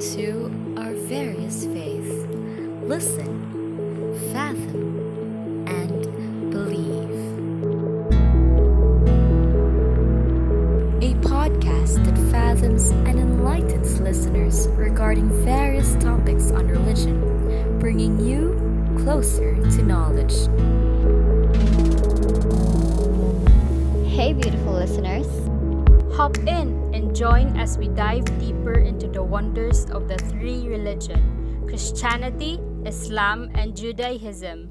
to our various faiths. Listen, fathom, and believe. A podcast that fathoms and enlightens listeners regarding various topics on religion, bringing you closer to knowledge. Hey, beautiful listeners. Hop in and join as we dive deeper into the wonders of the three religion Christianity, Islam, and Judaism.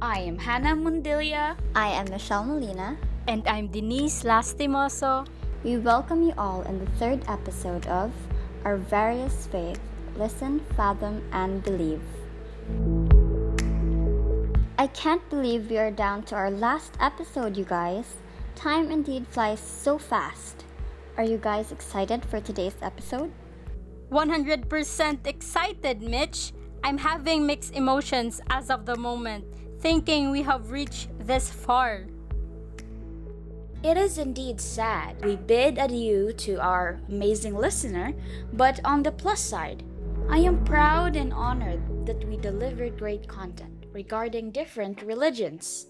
I am Hannah Mundilia. I am Michelle Molina. And I'm Denise Lastimoso. We welcome you all in the third episode of Our Various Faith Listen, Fathom, and Believe. I can't believe we are down to our last episode, you guys. Time indeed flies so fast. Are you guys excited for today's episode? 100% excited, Mitch. I'm having mixed emotions as of the moment, thinking we have reached this far. It is indeed sad. We bid adieu to our amazing listener, but on the plus side, I am proud and honored that we delivered great content regarding different religions.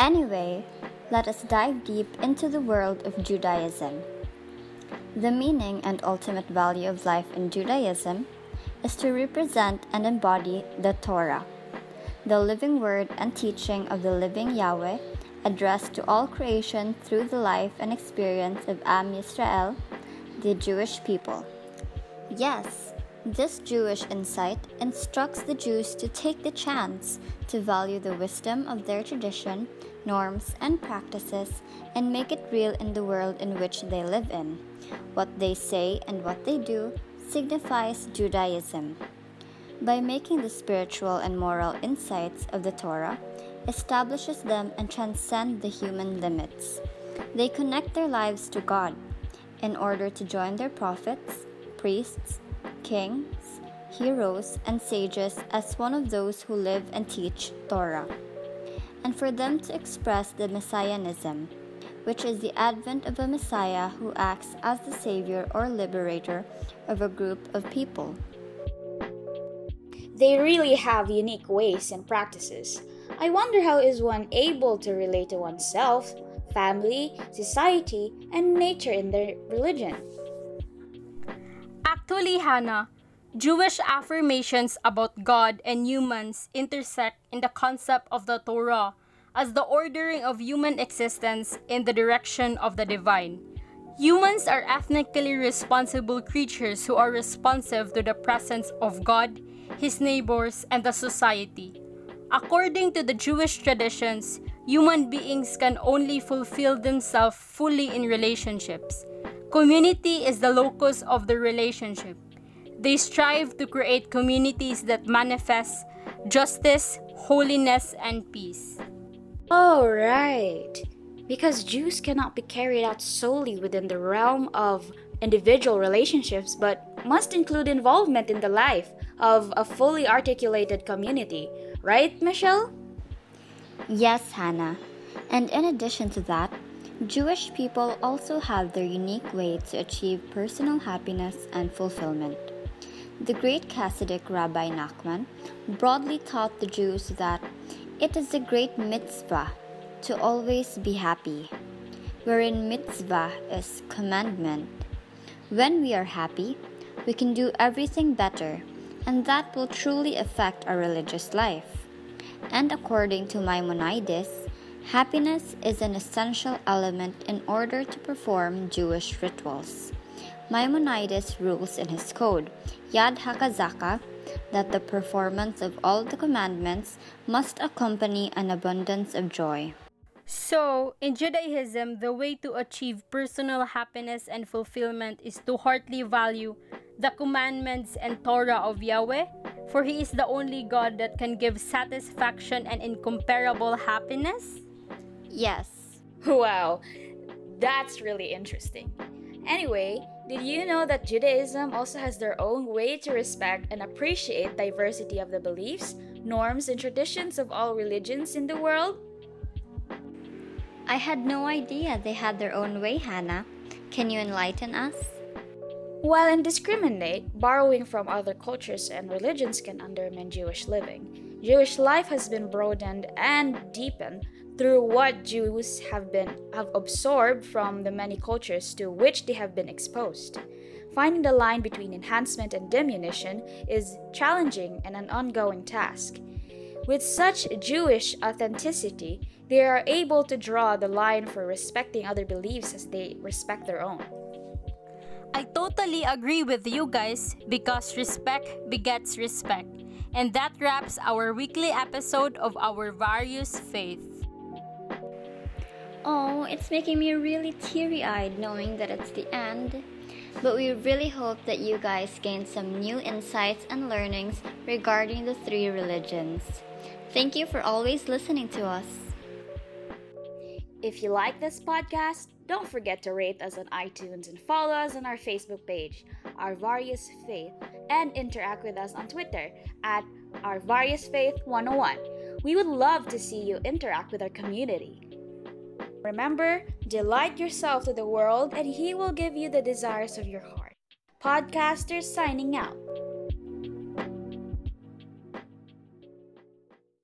Anyway, let us dive deep into the world of Judaism. The meaning and ultimate value of life in Judaism is to represent and embody the Torah, the living word and teaching of the living Yahweh addressed to all creation through the life and experience of Am Yisrael, the Jewish people. Yes, this Jewish insight instructs the Jews to take the chance to value the wisdom of their tradition norms, and practices and make it real in the world in which they live in. What they say and what they do signifies Judaism. By making the spiritual and moral insights of the Torah, establishes them and transcend the human limits. They connect their lives to God in order to join their prophets, priests, kings, heroes, and sages as one of those who live and teach Torah and for them to express the Messianism, which is the advent of a Messiah who acts as the savior or liberator of a group of people. They really have unique ways and practices. I wonder how is one able to relate to oneself, family, society, and nature in their religion? Actually, Hannah, Jewish affirmations about God and humans intersect in the concept of the Torah as the ordering of human existence in the direction of the divine. Humans are ethnically responsible creatures who are responsive to the presence of God, his neighbors, and the society. According to the Jewish traditions, human beings can only fulfill themselves fully in relationships. Community is the locus of the relationship. They strive to create communities that manifest justice, holiness, and peace. Oh, right. Because Jews cannot be carried out solely within the realm of individual relationships, but must include involvement in the life of a fully articulated community. Right, Michelle? Yes, Hannah. And in addition to that, Jewish people also have their unique way to achieve personal happiness and fulfillment. The great Hasidic Rabbi Nachman broadly taught the Jews that it is a great mitzvah to always be happy, wherein mitzvah is commandment. When we are happy, we can do everything better, and that will truly affect our religious life. And according to Maimonides, happiness is an essential element in order to perform Jewish rituals. Maimonides rules in his code, Yad HaChazaka, that the performance of all the commandments must accompany an abundance of joy. So, in Judaism, the way to achieve personal happiness and fulfillment is to heartily value the commandments and Torah of Yahweh, for He is the only God that can give satisfaction and incomparable happiness? Yes. Wow, that's really interesting. Anyway, did you know that Judaism also has their own way to respect and appreciate diversity of the beliefs, norms, and traditions of all religions in the world? I had no idea they had their own way, Hannah. Can you enlighten us? While indiscriminate, borrowing from other cultures and religions can undermine Jewish living. Jewish life has been broadened and deepened through what Jews have been have absorbed from the many cultures to which they have been exposed. Finding the line between enhancement and diminution is challenging and an ongoing task. With such Jewish authenticity, they are able to draw the line for respecting other beliefs as they respect their own. I totally agree with you guys because respect begets respect. And that wraps our weekly episode of our various faith. Oh, it's making me really teary eyed knowing that it's the end. But we really hope that you guys gained some new insights and learnings regarding the three religions. Thank you for always listening to us. If you like this podcast, don't forget to rate us on iTunes and follow us on our Facebook page, Our Various Faith, and interact with us on Twitter at Our Various Faith 101. We would love to see you interact with our community. Remember, delight yourself to the world, and He will give you the desires of your heart. Podcasters signing out.